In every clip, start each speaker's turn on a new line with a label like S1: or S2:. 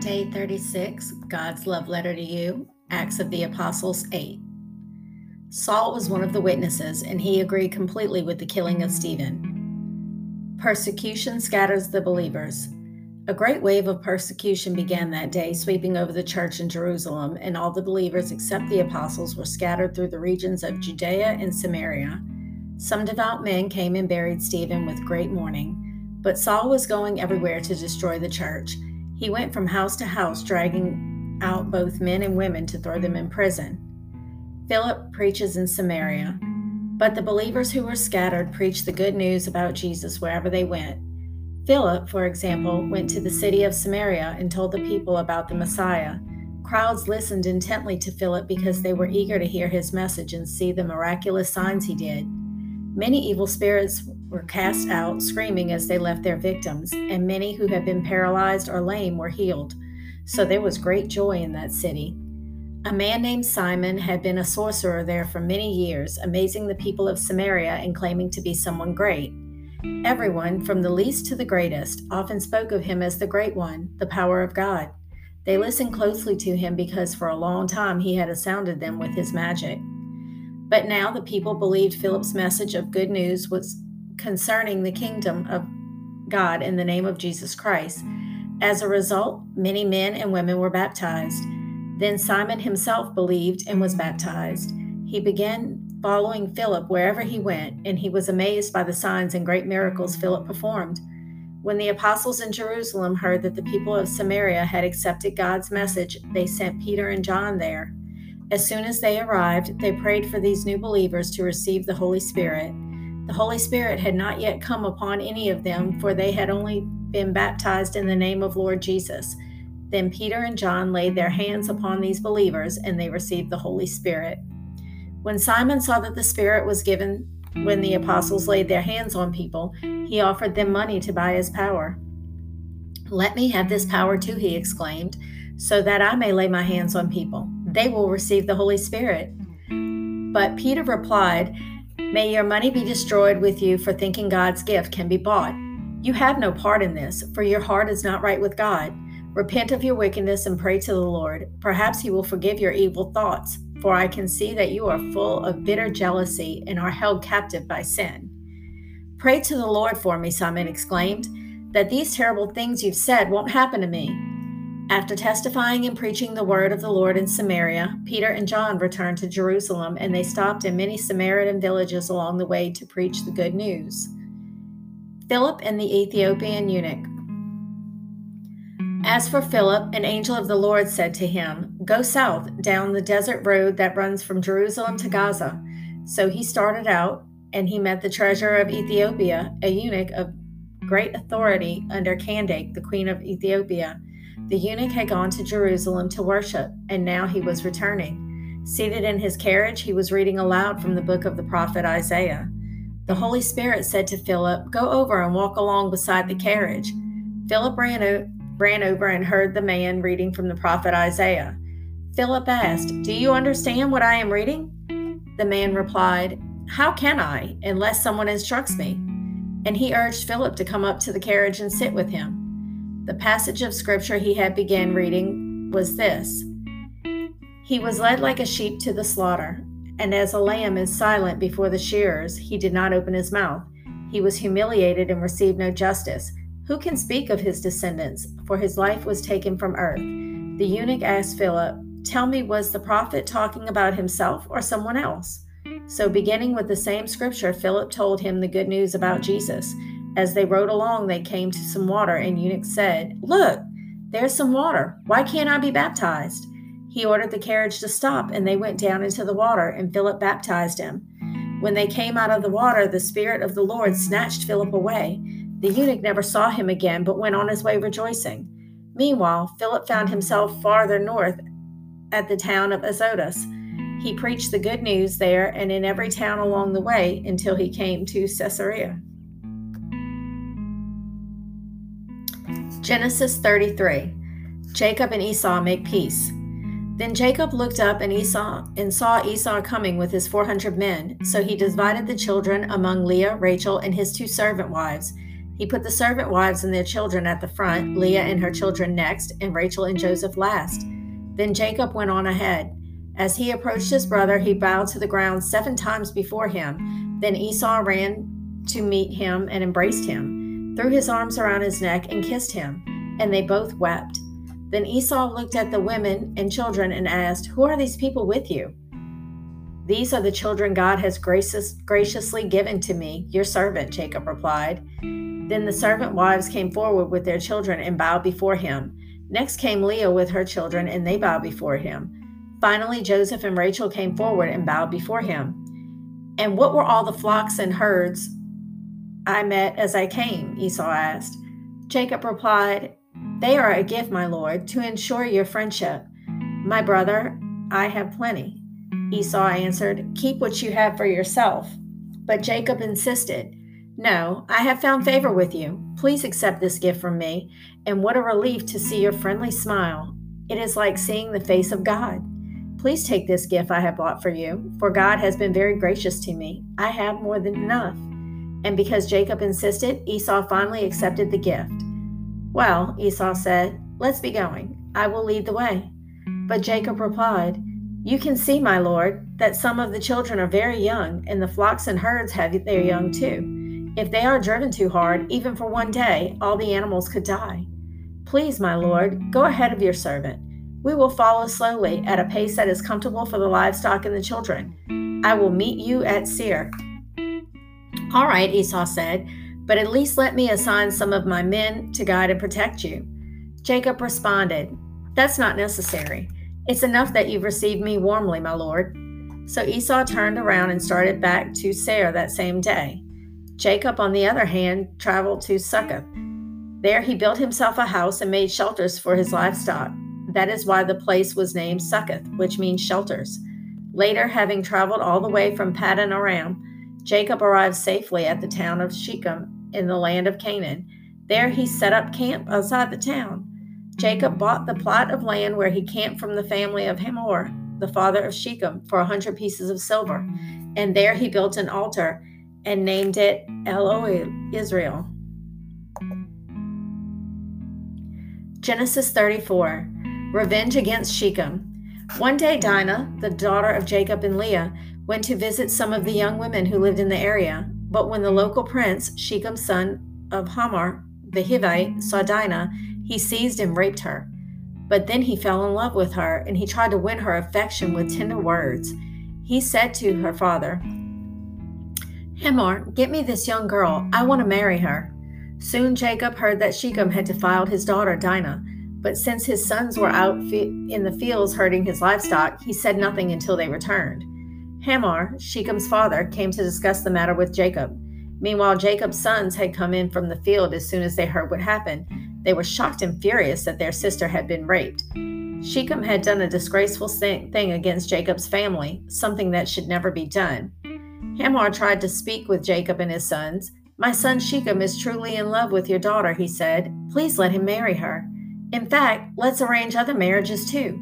S1: Day 36, God's Love Letter to You, Acts of the Apostles 8. Saul was one of the witnesses, and he agreed completely with the killing of Stephen. Persecution scatters the believers. A great wave of persecution began that day, sweeping over the church in Jerusalem, and all the believers except the apostles were scattered through the regions of Judea and Samaria. Some devout men came and buried Stephen with great mourning, but Saul was going everywhere to destroy the church he went from house to house, dragging out both men and women to throw them in prison. Philip preaches in Samaria, but the believers who were scattered preached the good news about Jesus wherever they went. Philip, for example, went to the city of Samaria and told the people about the Messiah. Crowds listened intently to Philip because they were eager to hear his message and see the miraculous signs he did. Many evil spirits were cast out, screaming as they left their victims, and many who had been paralyzed or lame were healed. So there was great joy in that city. A man named Simon had been a sorcerer there for many years, amazing the people of Samaria and claiming to be someone great. Everyone, from the least to the greatest, often spoke of him as the Great One, the power of God. They listened closely to him because for a long time he had astounded them with his magic. But now the people believed Philip's message of good news was concerning the kingdom of God in the name of Jesus Christ. As a result, many men and women were baptized. Then Simon himself believed and was baptized. He began following Philip wherever he went, and he was amazed by the signs and great miracles Philip performed. When the apostles in Jerusalem heard that the people of Samaria had accepted God's message, they sent Peter and John there. As soon as they arrived, they prayed for these new believers to receive the Holy Spirit. The Holy Spirit had not yet come upon any of them, for they had only been baptized in the name of Lord Jesus. Then Peter and John laid their hands upon these believers, and they received the Holy Spirit. When Simon saw that the Spirit was given when the apostles laid their hands on people, he offered them money to buy his power. Let me have this power too, he exclaimed, so that I may lay my hands on people. They will receive the Holy Spirit. But Peter replied, May your money be destroyed with you for thinking God's gift can be bought. You have no part in this, for your heart is not right with God. Repent of your wickedness and pray to the Lord. Perhaps He will forgive your evil thoughts, for I can see that you are full of bitter jealousy and are held captive by sin. Pray to the Lord for me, Simon exclaimed, that these terrible things you've said won't happen to me. After testifying and preaching the word of the Lord in Samaria, Peter and John returned to Jerusalem, and they stopped in many Samaritan villages along the way to preach the good news. Philip and the Ethiopian eunuch. As for Philip, an angel of the Lord said to him, Go south down the desert road that runs from Jerusalem to Gaza. So he started out, and he met the treasurer of Ethiopia, a eunuch of great authority under Candace, the queen of Ethiopia. The eunuch had gone to Jerusalem to worship, and now he was returning. Seated in his carriage, he was reading aloud from the book of the prophet Isaiah. The Holy Spirit said to Philip, Go over and walk along beside the carriage. Philip ran, o- ran over and heard the man reading from the prophet Isaiah. Philip asked, Do you understand what I am reading? The man replied, How can I, unless someone instructs me? And he urged Philip to come up to the carriage and sit with him. The passage of scripture he had began reading was this He was led like a sheep to the slaughter, and as a lamb is silent before the shearers, he did not open his mouth. He was humiliated and received no justice. Who can speak of his descendants? For his life was taken from earth. The eunuch asked Philip, Tell me, was the prophet talking about himself or someone else? So, beginning with the same scripture, Philip told him the good news about Jesus. As they rode along, they came to some water, and Eunuch said, Look, there's some water. Why can't I be baptized? He ordered the carriage to stop, and they went down into the water, and Philip baptized him. When they came out of the water, the Spirit of the Lord snatched Philip away. The eunuch never saw him again, but went on his way rejoicing. Meanwhile, Philip found himself farther north at the town of Azotus. He preached the good news there and in every town along the way until he came to Caesarea. Genesis 33 Jacob and Esau make peace. Then Jacob looked up and Esau and saw Esau coming with his 400 men, so he divided the children among Leah, Rachel, and his two servant wives. He put the servant wives and their children at the front, Leah and her children next, and Rachel and Joseph last. Then Jacob went on ahead. As he approached his brother, he bowed to the ground seven times before him. Then Esau ran to meet him and embraced him, threw his arms around his neck, and kissed him, and they both wept. Then Esau looked at the women and children and asked, Who are these people with you? These are the children God has gracious, graciously given to me, your servant, Jacob replied. Then the servant wives came forward with their children and bowed before him. Next came Leah with her children, and they bowed before him. Finally, Joseph and Rachel came forward and bowed before him. And what were all the flocks and herds I met as I came? Esau asked. Jacob replied, They are a gift, my lord, to ensure your friendship. My brother, I have plenty. Esau answered, Keep what you have for yourself. But Jacob insisted, No, I have found favor with you. Please accept this gift from me. And what a relief to see your friendly smile. It is like seeing the face of God. Please take this gift I have bought for you, for God has been very gracious to me. I have more than enough. And because Jacob insisted, Esau finally accepted the gift. Well, Esau said, Let's be going. I will lead the way. But Jacob replied, You can see, my lord, that some of the children are very young, and the flocks and herds have their young too. If they are driven too hard, even for one day, all the animals could die. Please, my lord, go ahead of your servant. We will follow slowly at a pace that is comfortable for the livestock and the children. I will meet you at Seir. All right, Esau said, but at least let me assign some of my men to guide and protect you. Jacob responded, That's not necessary. It's enough that you've received me warmly, my lord. So Esau turned around and started back to Seir that same day. Jacob, on the other hand, traveled to Succoth. There he built himself a house and made shelters for his livestock. That is why the place was named Succoth, which means shelters. Later, having traveled all the way from Paddan Aram, Jacob arrived safely at the town of Shechem in the land of Canaan. There he set up camp outside the town. Jacob bought the plot of land where he camped from the family of Hamor, the father of Shechem, for a hundred pieces of silver. And there he built an altar and named it Elohim Israel. Genesis 34 Revenge against Shechem. One day, Dinah, the daughter of Jacob and Leah, went to visit some of the young women who lived in the area. But when the local prince, Shechem's son of Hamor, the Hivite, saw Dinah, he seized and raped her. But then he fell in love with her, and he tried to win her affection with tender words. He said to her father, Hamor, get me this young girl. I want to marry her. Soon Jacob heard that Shechem had defiled his daughter Dinah. But since his sons were out in the fields herding his livestock, he said nothing until they returned. Hamor, Shechem's father, came to discuss the matter with Jacob. Meanwhile, Jacob's sons had come in from the field as soon as they heard what happened. They were shocked and furious that their sister had been raped. Shechem had done a disgraceful thing against Jacob's family, something that should never be done. Hamor tried to speak with Jacob and his sons. My son Shechem is truly in love with your daughter, he said. Please let him marry her. In fact, let's arrange other marriages too.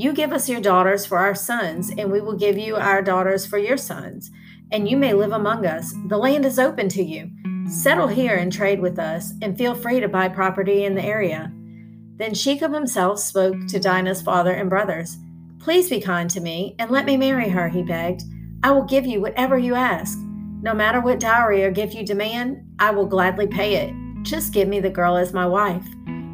S1: You give us your daughters for our sons, and we will give you our daughters for your sons, and you may live among us. The land is open to you. Settle here and trade with us, and feel free to buy property in the area. Then Shechem himself spoke to Dinah's father and brothers. Please be kind to me, and let me marry her, he begged. I will give you whatever you ask. No matter what dowry or gift you demand, I will gladly pay it. Just give me the girl as my wife.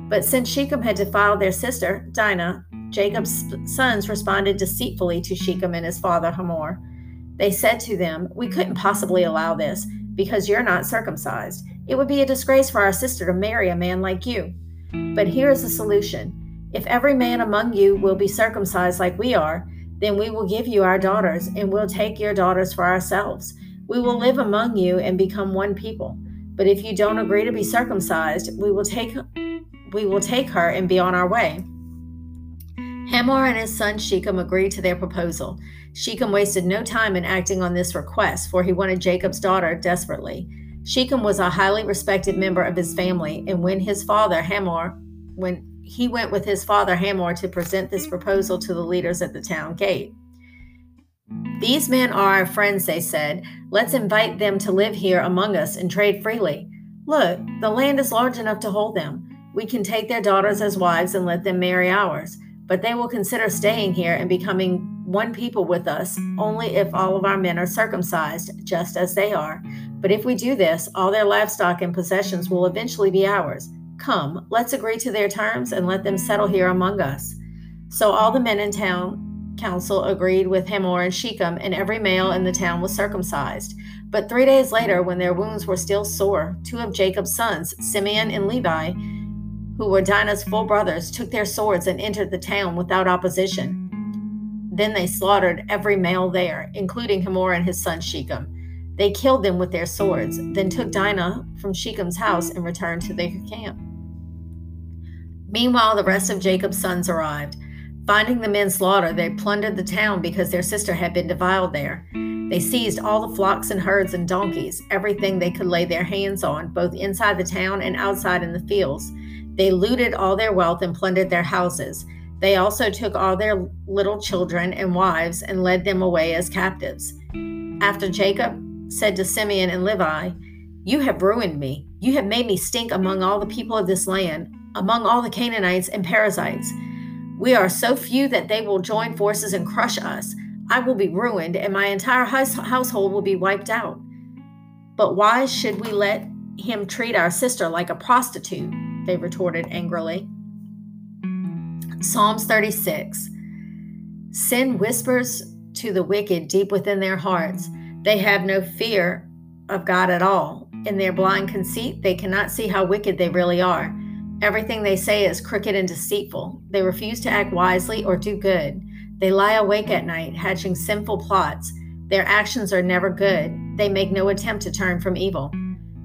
S1: But since Shechem had defiled their sister, Dinah, Jacob's sons responded deceitfully to Shechem and his father Hamor. They said to them, We couldn't possibly allow this because you're not circumcised. It would be a disgrace for our sister to marry a man like you. But here is the solution if every man among you will be circumcised like we are, then we will give you our daughters, and we'll take your daughters for ourselves. We will live among you and become one people. But if you don't agree to be circumcised, we will take we will take her and be on our way. Hamor and his son Shechem agreed to their proposal. Shechem wasted no time in acting on this request, for he wanted Jacob's daughter desperately. Shechem was a highly respected member of his family, and when his father Hamor, when he went with his father Hamor to present this proposal to the leaders at the town gate. These men are our friends, they said. Let's invite them to live here among us and trade freely. Look, the land is large enough to hold them. We can take their daughters as wives and let them marry ours, but they will consider staying here and becoming one people with us only if all of our men are circumcised, just as they are. But if we do this, all their livestock and possessions will eventually be ours. Come, let's agree to their terms and let them settle here among us. So all the men in town council agreed with Hamor and Shechem, and every male in the town was circumcised. But three days later, when their wounds were still sore, two of Jacob's sons, Simeon and Levi, who were Dinah's full brothers, took their swords and entered the town without opposition. Then they slaughtered every male there, including Hamor and his son Shechem. They killed them with their swords, then took Dinah from Shechem's house and returned to their camp. Meanwhile, the rest of Jacob's sons arrived. Finding the men slaughtered, they plundered the town because their sister had been defiled there. They seized all the flocks and herds and donkeys, everything they could lay their hands on, both inside the town and outside in the fields. They looted all their wealth and plundered their houses. They also took all their little children and wives and led them away as captives. After Jacob said to Simeon and Levi, You have ruined me. You have made me stink among all the people of this land, among all the Canaanites and Perizzites. We are so few that they will join forces and crush us. I will be ruined, and my entire household will be wiped out. But why should we let him treat our sister like a prostitute? They mm. retorted angrily. Psalms 36 Sin whispers to the wicked deep within their hearts. They have no fear of God at all. In their blind conceit, they cannot see how wicked they really are. Everything they say is crooked and deceitful. They refuse to act wisely or do good. They lie awake at night, hatching sinful plots. Their actions are never good. They make no attempt to turn from evil.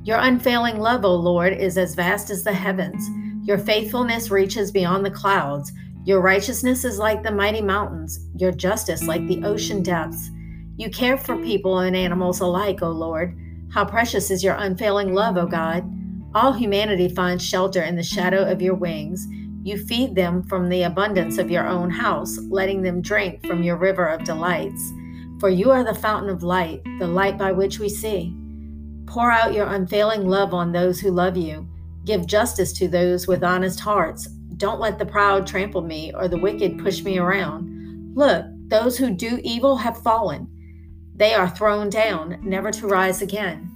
S1: Your unfailing love, O Lord, is as vast as the heavens. Your faithfulness reaches beyond the clouds. Your righteousness is like the mighty mountains, your justice like the ocean depths. You care for people and animals alike, O Lord. How precious is your unfailing love, O God. All humanity finds shelter in the shadow of your wings. You feed them from the abundance of your own house, letting them drink from your river of delights. For you are the fountain of light, the light by which we see. Pour out your unfailing love on those who love you. Give justice to those with honest hearts. Don't let the proud trample me or the wicked push me around. Look, those who do evil have fallen. They are thrown down, never to rise again.